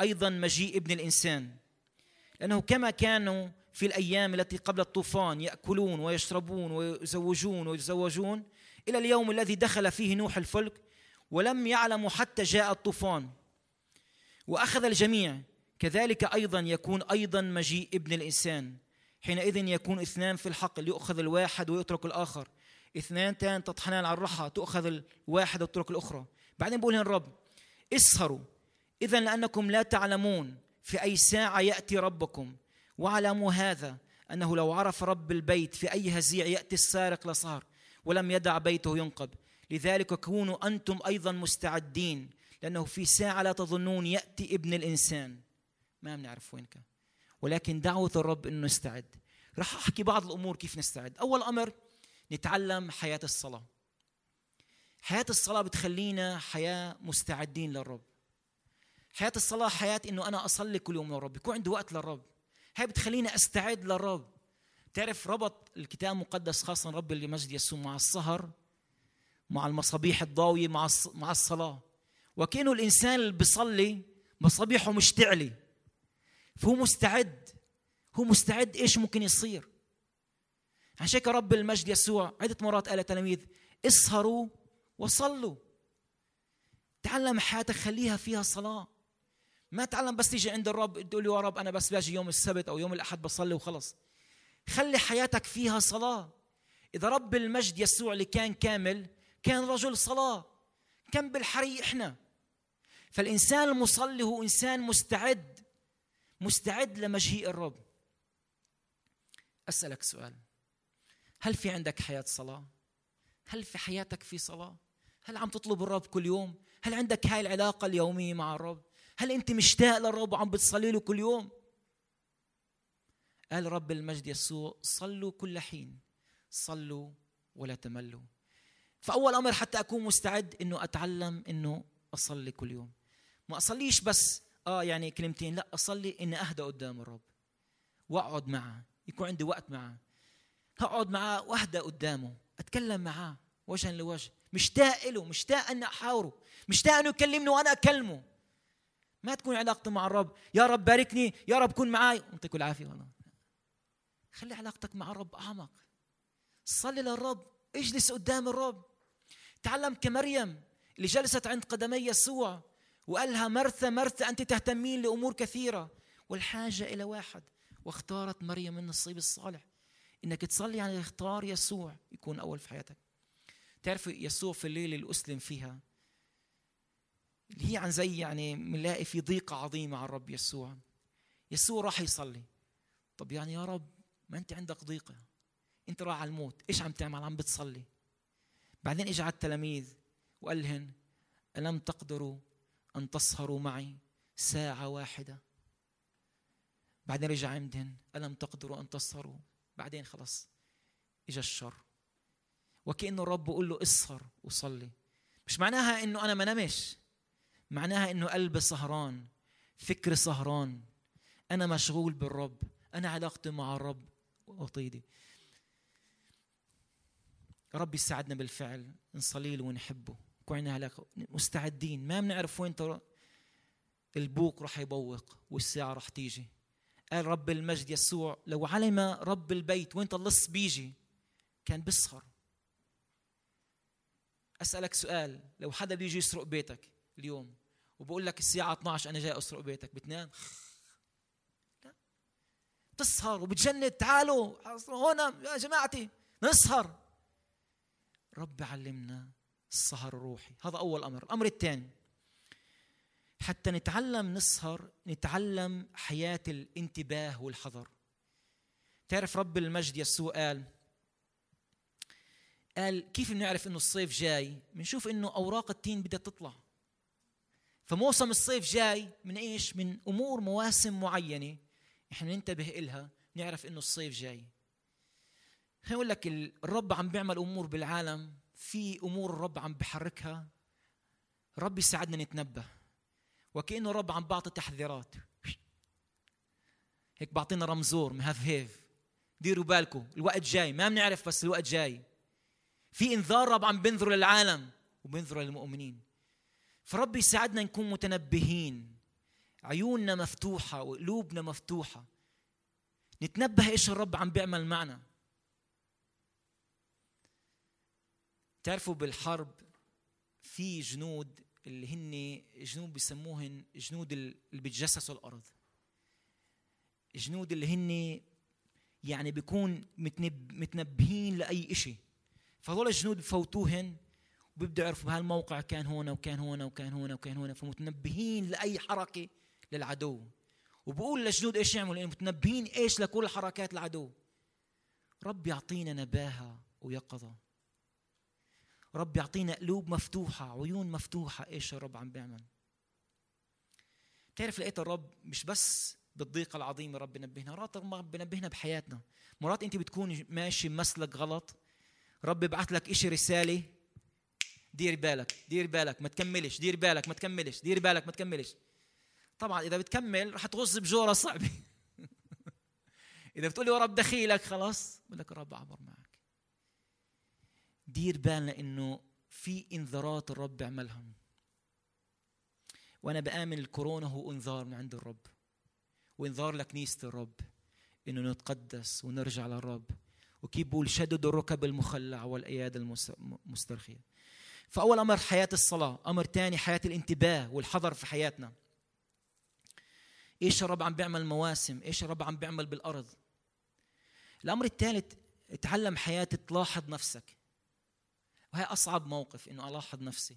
أيضا مجيء ابن الإنسان. لأنه كما كانوا في الأيام التي قبل الطوفان يأكلون ويشربون ويزوجون ويتزوجون إلى اليوم الذي دخل فيه نوح الفلك ولم يعلموا حتى جاء الطوفان. وأخذ الجميع. كذلك أيضا يكون أيضا مجيء ابن الإنسان. حينئذ يكون اثنان في الحقل يؤخذ الواحد ويترك الآخر. اثنان تان تطحنان على الرحى تؤخذ الواحد وتترك الأخرى. بعدين بقول الرب اسهروا. اذا لأنكم لا تعلمون في أي ساعة يأتي ربكم. واعلموا هذا أنه لو عرف رب البيت في أي هزيع يأتي السارق لصار ولم يدع بيته ينقب. لذلك كونوا أنتم أيضا مستعدين لأنه في ساعة لا تظنون يأتي ابن الإنسان. ما بنعرف وين كان ولكن دعوة الرب إنه نستعد. راح أحكي بعض الأمور كيف نستعد. أول أمر نتعلم حياة الصلاة. حياة الصلاة بتخلينا حياة مستعدين للرب. حياة الصلاة حياة إنه أنا أصلي كل يوم للرب يكون عندي وقت للرب. هاي بتخليني أستعد للرب. تعرف ربط الكتاب المقدس خاصة رب المجد يسوع مع السهر مع المصابيح الضاوية مع مع الصلاة. وكأنه الإنسان اللي بيصلي مصابيحه مشتعلة فهو مستعد. هو مستعد إيش ممكن يصير؟ عشان هيك رب المجد يسوع. عدة مرات قال للتلاميذ اسهروا وصلوا. تعلم حياتك خليها فيها صلاة. ما تعلم بس تيجي عند الرب تقول له يا رب أنا بس باجي يوم السبت أو يوم الأحد بصلي وخلص. خلي حياتك فيها صلاة. إذا رب المجد يسوع اللي كان كامل كان رجل صلاة. كم بالحري إحنا. فالإنسان المصلي هو إنسان مستعد مستعد لمجيء الرب. أسألك سؤال. هل في عندك حياة صلاة؟ هل في حياتك في صلاة؟ هل عم تطلب الرب كل يوم؟ هل عندك هاي العلاقة اليومية مع الرب؟ هل أنت مشتاق للرب وعم بتصلي له كل يوم؟ قال رب المجد يسوع صلوا كل حين صلوا ولا تملوا. فأول أمر حتى أكون مستعد إنه أتعلم إنه أصلي كل يوم. ما أصليش بس آه يعني كلمتين لا أصلي إني اهدى قدام الرب وأقعد معه يكون عندي وقت معه. هقعد معه واهدى قدامه أتكلم معه وجها لوجه. مشتاق له مشتاق اني أحاوره مشتاق أنه يكلمني وأنا أكلمه. ما تكون علاقتي مع الرب. يا رب باركني يا رب كن معي يعطيك العافية والله. خلي علاقتك مع الرب أعمق. صلي للرب اجلس قدام الرب. تعلم كمريم اللي جلست عند قدمي يسوع وقال لها مرثى مرثى أنت تهتمين لأمور كثيرة. والحاجة إلى واحد واختارت مريم النصيب الصالح. إنك تصلي يعني اختار يسوع يكون أول في حياتك. تعرف يسوع في الليلة اللي أسلم فيها؟ اللي هي عن زي يعني بنلاقي في ضيقة عظيمة على الرب يسوع. يسوع راح يصلي. طب يعني يا رب ما أنت عندك ضيقة. أنت راح على الموت. إيش عم تعمل؟ عم بتصلي. بعدين إجا على التلاميذ وقال لهم ألم تقدروا أن تسهروا معي ساعة واحدة؟ بعدين رجع يمدهن ألم تقدروا أن تصهروا بعدين خلص إجا الشر. وكأنه الرب بيقول له اسهر وصلي. مش معناها إنه أنا ما نمش. معناها إنه قلبي سهران فكري سهران. أنا مشغول بالرب. أنا علاقتي مع الرب وطيدي. رب يساعدنا بالفعل. نصلي له ونحبه. كون علاقة مستعدين. ما بنعرف وين البوق راح يبوق والساعة راح تيجي. قال رب المجد يسوع لو علم رب البيت وين اللص بيجي كان بيسهر. أسألك سؤال لو حدا بيجي يسرق بيتك اليوم وبقول لك الساعة 12 أنا جاي أسرق بيتك بتنام؟ لا. بتسهر وبتجند تعالوا هون يا جماعتي نسهر. رب علمنا السهر الروحي هذا أول أمر. الأمر الثاني حتى نتعلم نسهر نتعلم حياة الانتباه والحذر. تعرف رب المجد يسوع قال قال كيف بنعرف إنه الصيف جاي؟ بنشوف إنه أوراق التين بدها تطلع. فموسم الصيف جاي من إيش؟ من أمور مواسم معينة إحنا ننتبه إلها نعرف إنه الصيف جاي. خليني أقول لك الرب عم بيعمل أمور بالعالم في أمور الرب عم بحركها. رب يساعدنا نتنبه. وكأنه رب عم بعطي تحذيرات. هيك بعطينا رمزور مهفهف ديروا بالكم الوقت جاي ما بنعرف بس الوقت جاي. في انذار رب عم بينذر للعالم وبينذر للمؤمنين. فرب يساعدنا نكون متنبهين. عيوننا مفتوحة وقلوبنا مفتوحة. نتنبه إيش الرب عم بيعمل معنا. تعرفوا بالحرب في جنود اللي هن جنود بسموهن جنود اللي بيتجسسوا الأرض. جنود اللي هن يعني بيكون متنب متنبهين لأي شيء فهذول الجنود بفوتوهن وبيبدأوا يعرفوا بهالموقع كان هون وكان هون وكان هون وكان هون فمتنبهين لأي حركة للعدو. وبقول للجنود إيش يعملوا؟ متنبهين إيش لكل حركات العدو. رب يعطينا نباهة ويقظة. رب يعطينا قلوب مفتوحة عيون مفتوحة. إيش الرب عم بيعمل؟ تعرف لقيت الرب مش بس بالضيقة العظيمة رب بنبهنا مرات رب بنبهنا بحياتنا. مرات أنت بتكون ماشي مسلك غلط رب يبعث لك إشي رسالة دير بالك دير بالك ما تكملش دير بالك ما تكملش دير بالك ما تكملش. طبعا إذا بتكمل رح تغص بجورة صعبة. إذا بتقولي يا رب دخيلك خلاص بقول لك الرب عبر معك. دير بالنا إنه في انذارات الرب بيعملها وأنا بآمن الكورونا هو انذار من عند الرب وانذار لكنيسة الرب إنه نتقدس ونرجع للرب. وكيف بقول شددوا الركب المخلع والايادي المسترخيه فاول أمر حياة الصلاة أمر ثاني حياة الانتباه والحذر في حياتنا. إيش الرب عم بيعمل مواسم؟ إيش الرب عم بيعمل بالأرض؟ الأمر الثالث تعلم حياة تلاحظ نفسك. وهي أصعب موقف إنه ألاحظ نفسي.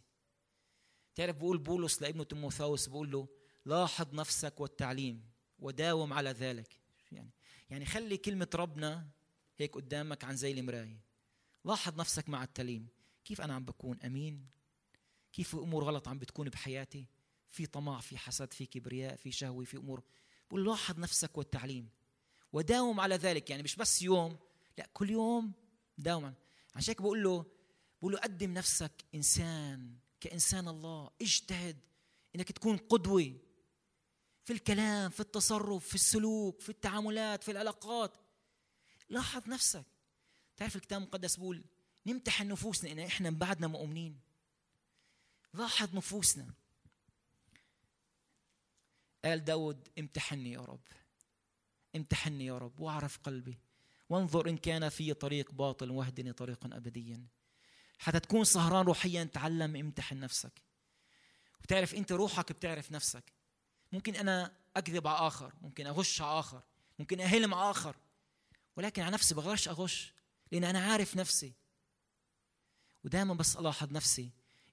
تعرف بقول بولس لابنه تيموثاوس بقول له لاحظ نفسك والتعليم وداوم على ذلك. يعني يعني خلي كلمة ربنا هيك قدامك عن زي المراية. لاحظ نفسك مع التعليم. كيف أنا عم بكون؟ أمين؟ كيف أمور غلط عم بتكون بحياتي؟ في طمع في حسد في كبرياء في شهوة في أمور. بقول لاحظ نفسك والتعليم. وداوم على ذلك. يعني مش بس يوم لا كل يوم داوم عشان هيك بقول له بقول له قدم نفسك إنسان كإنسان الله اجتهد إنك تكون قدوة في الكلام في التصرف في السلوك في التعاملات في العلاقات. لاحظ نفسك. تعرف الكتاب المقدس بيقول نمتحن نفوسنا إن إحنا بعدنا مؤمنين. لاحظ نفوسنا. قال داود امتحني يا رب. امتحني يا رب واعرف قلبي. وانظر إن كان في طريق باطل واهدني طريقا ابديا. حتى تكون سهران روحيا تعلم امتحن نفسك. بتعرف أنت روحك بتعرف نفسك. ممكن أنا أكذب على آخر ممكن أغش على آخر ممكن أهلم على آخر. ولكن على نفسي بغش أغش لأن أنا عارف نفسي. ودائما بس ألاحظ نفسي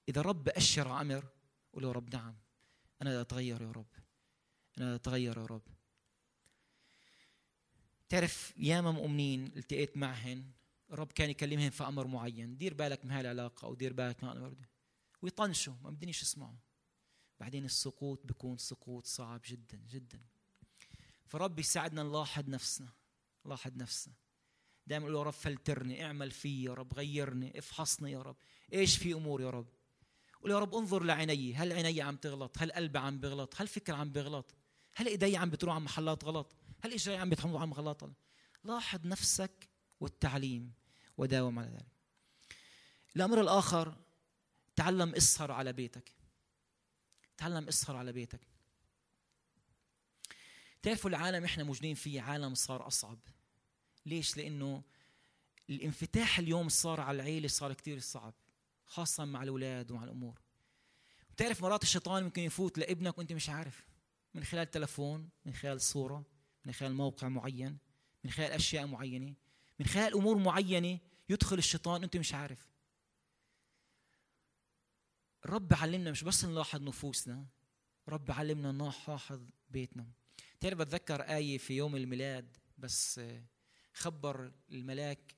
إذا رب أشر على أمر قول له رب نعم. أنا أتغير يا رب. أنا أتغير يا رب. تعرف ياما مؤمنين التقيت معهن الرب كان يكلمهم في أمر معين. دير بالك من هالعلاقه أو دير بالك من الأمر. ويطنشوا ما بدنيش يسمعوا. بعدين السقوط بيكون سقوط صعب جدا جدا. فرب يساعدنا نلاحظ نفسنا لاحظ نفسنا. دائما نقول يا رب فلترني اعمل في يا رب غيرني افحصني يا رب. إيش في أمور يا رب؟ قول يا رب انظر لعيني هل عيني عم تغلط؟ هل قلبي عم بغلط؟ هل فكر عم بغلط؟ هل ايدي عم بتروح على محلات غلط؟ هل اجري عم بيتحملوا عم غلط؟ لاحظ نفسك والتعليم وداوم على ذلك. الأمر الآخر تعلم اسهر على بيتك. تعلم اسهر على بيتك. تعرفوا العالم إحنا موجودين فيه عالم صار أصعب. ليش؟ لأنه الانفتاح اليوم صار على العيلة صار كثير صعب خاصة مع الأولاد ومع الأمور. بتعرف مرات الشيطان ممكن يفوت لابنك وأنت مش عارف من خلال تلفون من خلال صورة من خلال موقع معين من خلال أشياء معينة. من خلال أمور معينة يدخل الشيطان أنت مش عارف. الرب علمنا مش بس نلاحظ نفوسنا رب علمنا نلاحظ بيتنا. تعرف بتذكر آية في يوم الميلاد بس خبر الملاك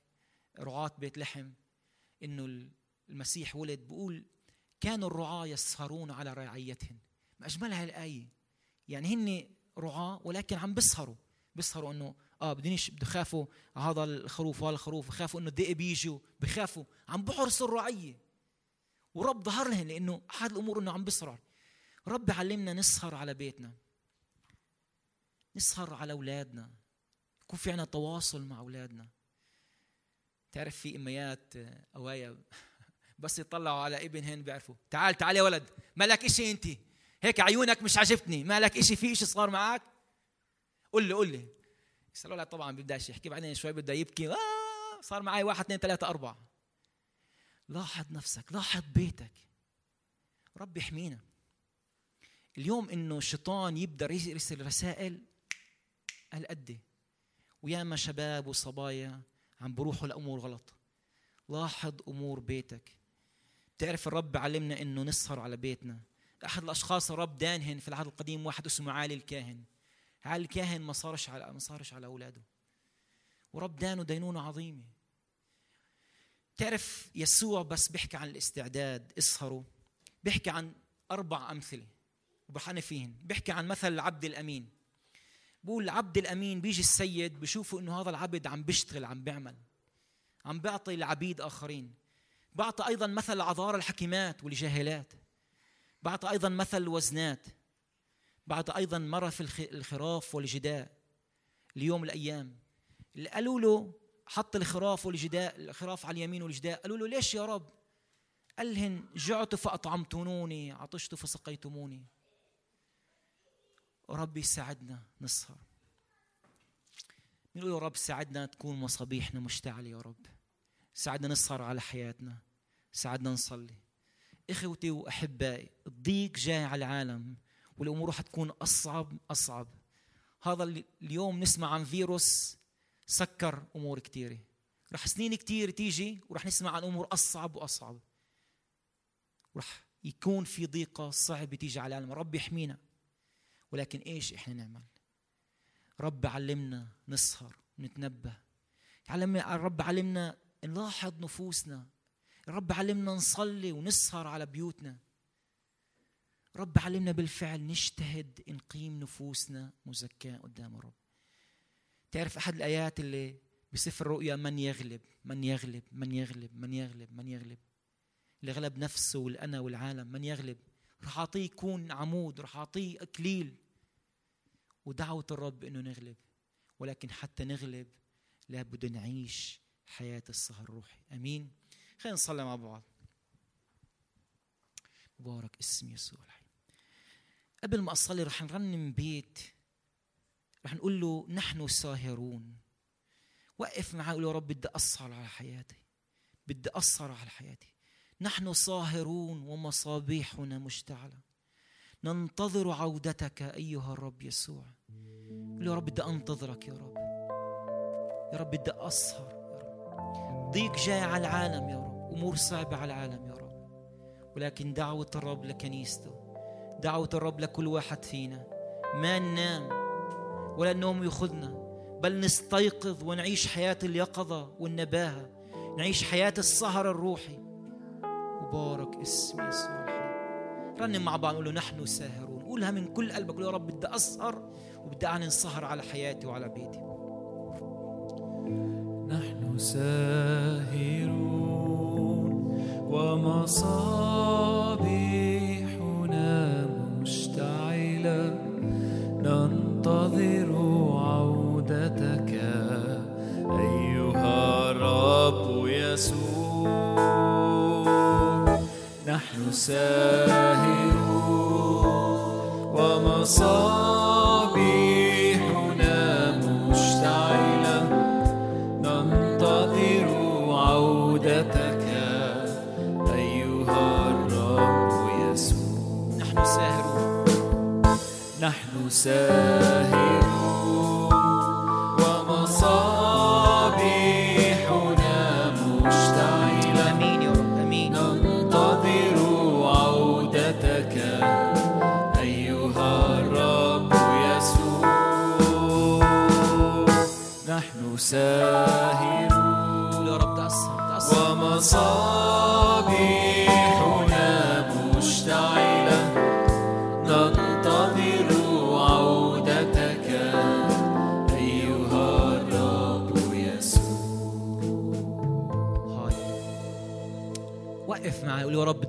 رعاة بيت لحم إنه المسيح ولد بقول كانوا الرعاة يسهرون على رعيتهم ما اجملها الآية. يعني هن رعاة ولكن عم بيسهروا. بيسهروا إنه آه بدينيش بده يخافوا هذا الخروف وهذا الخروف بخافوا إنه الذئب يجوا بخافوا. عم بحرسوا الرعيه ورب ظهر لهم لأنه احد الأمور إنه عم بيسهر رب علمنا نسهر على بيتنا. نسهر على أولادنا. يكون في عنا تواصل مع أولادنا. تعرف في أميات أوايا بس يطلعوا على ابنهن بيعرفوا. تعال تعال يا ولد. مالك إشي انت؟ هيك عيونك مش عجبتني. مالك إشي؟ في إشي صار معك قل لي قل لي. الولد طبعا بيبداش يحكي بعدين شوي؟ بده يبكي. آه صار معي واحد اثنين ثلاثة أربعة. لاحظ نفسك لاحظ بيتك. رب يحمينا. اليوم إنه الشيطان يبدأ يرسل رسائل هالقد وياما شباب وصبايا عم بروحوا لأمور غلط. لاحظ أمور بيتك. بتعرف الرب علمنا إنه نسهر على بيتنا. أحد الأشخاص الرب دانهن في العهد القديم واحد اسمه عالي الكاهن. عالي الكاهن ما صارش على ما صارش على أولاده؟ ورب دانه دينونه عظيمة. تعرف يسوع بس بيحكي عن الاستعداد اسهروا بيحكي عن أربع أمثلة. وبحني فيهن بيحكي عن مثل العبد الأمين. بقول العبد الأمين بيجي السيد بشوفوا إنه هذا العبد عم بيشتغل عم بيعمل عم بيعطي العبيد آخرين. بعطى أيضا مثل العذارى الحكيمات والجاهلات. بعطى أيضا مثل الوزنات بعطى أيضا مرة في الخراف والجداء اليوم الأيام. اللي قالوا له حط الخراف والجداء الخراف على اليمين والجداء. قالوا له ليش يا رب؟ قال لهن جعت فأطعمتوني عطشت فسقيتموني. ربي يساعدنا نسهر. نقول يا رب ساعدنا تكون مصابيحنا مشتعلة يا رب. ساعدنا نسهر على حياتنا. ساعدنا نصلي. إخوتي وأحبائي الضيق جاي على العالم. والأمور حتكون أصعب أصعب. هذا اليوم نسمع عن فيروس سكر أمور كثيره رح سنين كثير تيجي ورح نسمع عن أمور أصعب وأصعب. ورح يكون في ضيقة صعبة تيجي على العالم. رب يحمينا. ولكن إيش إحنا نعمل؟ رب علمنا نسهر نتنبه. علمنا الرب علمنا نلاحظ نفوسنا. الرب علمنا نصلي ونسهر على بيوتنا. رب علمنا بالفعل نجتهد نقيم نفوسنا مزكاة قدام الرب. تعرف أحد الآيات اللي بسفر الرؤيا من يغلب من يغلب من يغلب من يغلب من يغلب؟ اللي غلب نفسه والأنا والعالم من يغلب؟ رح أعطيه يكون عمود رح أعطيه أكليل. ودعوة الرب إنه نغلب. ولكن حتى نغلب لابد نعيش حياة السهر الروحي. آمين. خلينا نصلي مع بعض. مبارك اسم يسوع. الحي قبل ما أصلي رح نرنم بيت رح نقول له نحن ساهرون. وقف معاه قول يا رب بدي أسهر على حياتي بدي أسهر على حياتي. نحن ساهرون ومصابيحنا مشتعلة. ننتظر عودتك أيها الرب يسوع. قول يا رب بدي أنتظرك يا رب. يا رب بدي أسهر يا رب. ضيق جاي على العالم يا رب أمور صعبة على العالم يا رب. ولكن دعوة الرب لكنيسته. دعوة الرب لكل واحد فينا. ما ننام ولا النوم يأخذنا بل نستيقظ ونعيش حياة اليقظة والنباهة نعيش حياة السهر الروحي. مبارك اسم يسوع الحي رنم مع بعض نقول له نحن ساهرون. قولها من كل قلبك. قول يا رب بدي أسهر وبدي أعلن سهر على حياتي وعلى بيتي. نحن ساهرون ومصابيحنا ننتظر عودتك. أيها الرب يسوع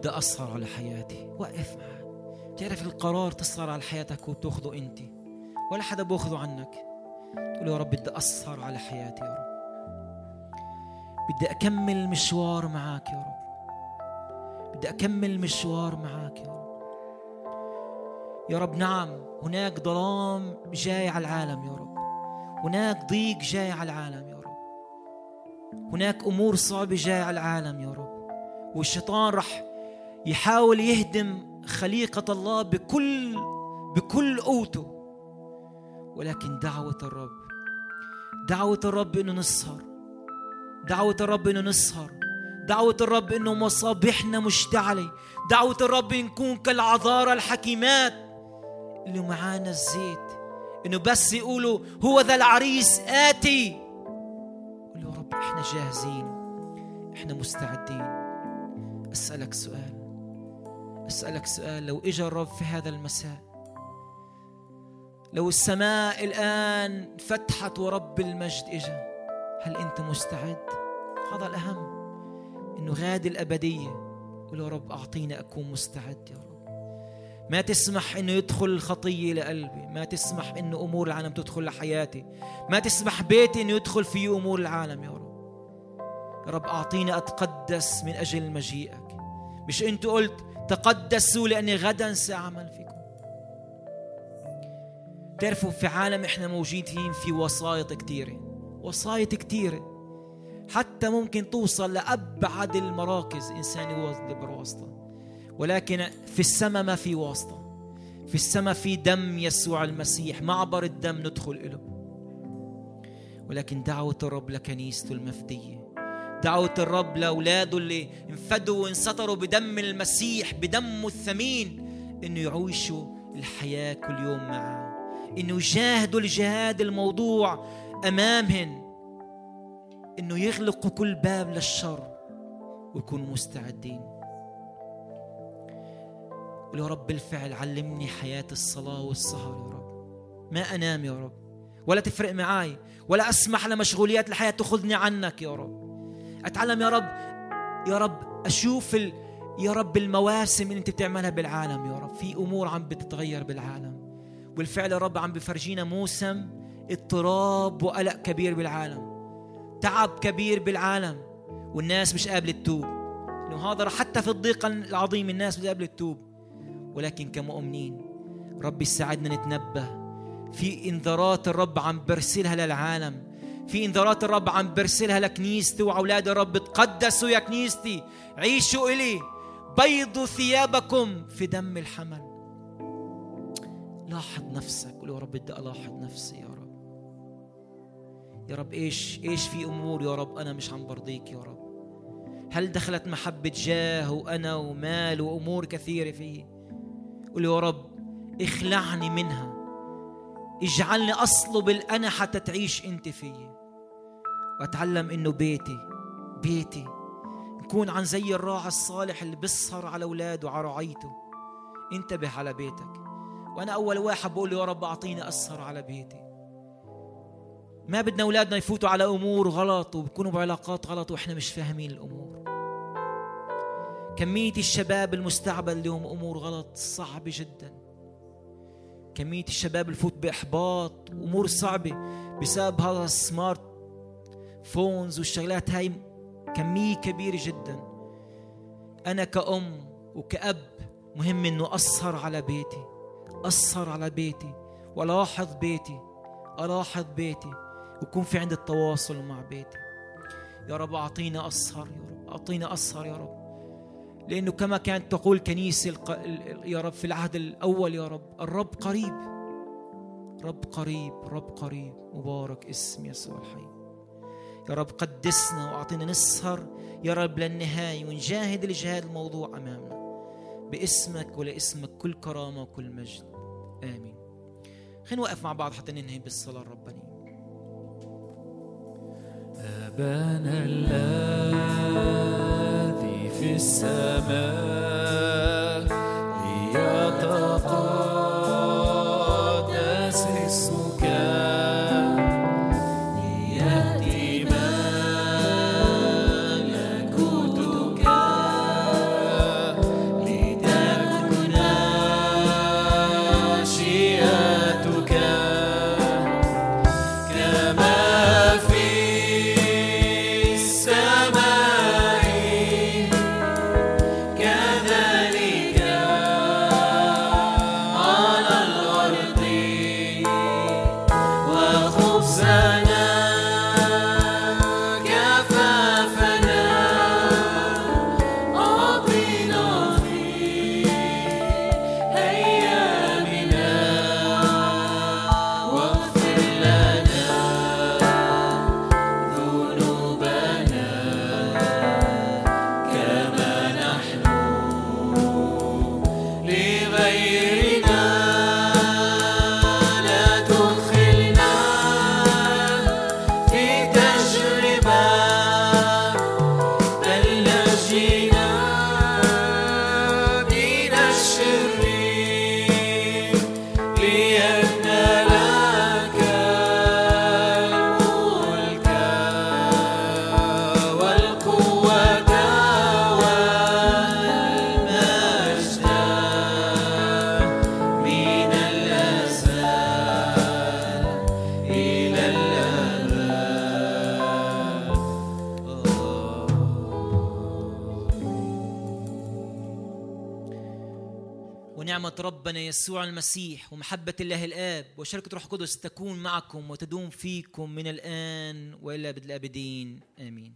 بدي أسهر على حياتي. وقف معي تعرف القرار تسهر على حياتك وبتاخده أنت. ولا حدا باخده عنك. تقول يا رب بدي أسهر على حياتي يا رب. بدي أكمل مشوار معك يا رب. بدي أكمل مشوار معك يا رب. يا رب نعم هناك ظلام جاي على العالم يا رب. هناك ضيق جاي على العالم يا رب. هناك أمور صعبة جاية على العالم يا رب. والشيطان رح يحاول يهدم خليقة الله بكل بكل قوته. ولكن دعوة الرب دعوة الرب إنه نسهر. دعوة الرب إنه نسهر. دعوة الرب إنه مصابيحنا مشتعلة. دعوة الرب نكون كالعذارى الحكيمات. اللي معانا الزيت. إنه بس يقولوا هو ذا العريس آتي. قول له يا رب إحنا جاهزين. إحنا مستعدين. أسألك سؤال. أسألك سؤال لو اجى الرب في هذا المساء لو السماء الآن فتحت ورب المجد اجى هل أنت مستعد؟ هذا الأهم انه غادي الأبدية قول يا رب أعطيني أكون مستعد يا رب. ما تسمح إنه يدخل الخطيه لقلبي ما تسمح إنه أمور العالم تدخل لحياتي ما تسمح بيتي إنه يدخل فيه أمور العالم يا رب. يا رب أعطيني أتقدس من أجل مجيئك. مش أنت قلت تقدسوا لأني غدا سأعمل فيكم. تعرفوا في عالم إحنا موجودين في وسائط كثيره وسائط كثيره حتى ممكن توصل لأبعد المراكز إنسان يوصل بواسطة. ولكن في السماء ما في واسطة. في السماء في دم يسوع المسيح. معبر الدم ندخل له ولكن دعوة الرب لكنيسته المفدية. دعوة الرب لأولاده اللي انفدوا وانسطروا بدم المسيح بدمه الثمين إنه يعيشوا الحياة كل يوم معه إنه يجاهدوا الجهاد الموضوع أمامهن. إنه يغلقوا كل باب للشر ويكونوا مستعدين. يا رب بالفعل علمني حياة الصلاة والسهر يا رب. ما أنام يا رب. ولا تفرق معاي. ولا أسمح لمشغوليات الحياة تأخذني عنك يا رب. أتعلم يا رب يا رب أشوف ال... يا رب المواسم اللي أنت بتعملها بالعالم يا رب. في أمور عم بتتغير بالعالم. والفعل يا رب عم بفرجينا موسم اضطراب وقلق كبير بالعالم. تعب كبير بالعالم. والناس مش قابلة تتوب هذا حتى في الضيق العظيم الناس مش قابلة تتوب ولكن كمؤمنين رب يساعدنا نتنبه. في إنذارات الرب عم برسلها للعالم. في إنذارات الرب عم برسلها لكنيستي وأولاد الرب. تقدسوا يا كنيستي. عيشوا إلي. بيضوا ثيابكم في دم الحمل. لاحظ نفسك. قول يا رب بدي ألاحظ نفسي يا رب. يا رب إيش إيش في أمور يا رب أنا مش عم برضيك يا رب. هل دخلت محبة جاه وأنا ومال وأمور كثيرة فيه؟ قل يا رب اخلعني منها. اجعلني أصلب الأنا حتى تعيش أنت فيي. وأتعلم إنه بيتي بيتي. نكون عن زي الراعي الصالح اللي بيسهر على أولاده وعلى رعيته. انتبه على بيتك. وأنا أول واحد بقول يا رب أعطيني أسهر على بيتي. ما بدنا أولادنا يفوتوا على أمور غلط وبكونوا بعلاقات غلط وإحنا مش فاهمين الأمور. كمية الشباب المستعبد لهم أمور غلط صعبة جدا. كمية الشباب بفوت بإحباط امور صعبة بسبب هذا ال smartphones والشغلات هاي كمية كبيرة جدا. أنا كأم وكأب مهم إنه أسهر على بيتي أسهر على بيتي وألاحظ بيتي ألاحظ بيتي ويكون في عندي التواصل مع بيتي. يا رب أعطينا أسهر يا رب أعطينا أسهر يا رب. لأنه كما كانت تقول كنيسة الق... يا رب في العهد الأول يا رب الرب قريب. رب قريب رب قريب. مبارك اسم يسوع الحي. يا رب قدسنا وأعطينا نسهر. يا رب للنهايه ونجاهد الجهاد الموضوع أمامنا. باسمك ولاسمك كل كرامة وكل مجد. آمين. خلينا نوقف مع بعض حتى ننهي بالصلاة الربانية. أبانا الذي في السماء ليتقدس يسوع المسيح ومحبة الله الآب وشركة روح القدس تكون معكم وتدوم فيكم من الآن وإلى أبد الآبدين. آمين.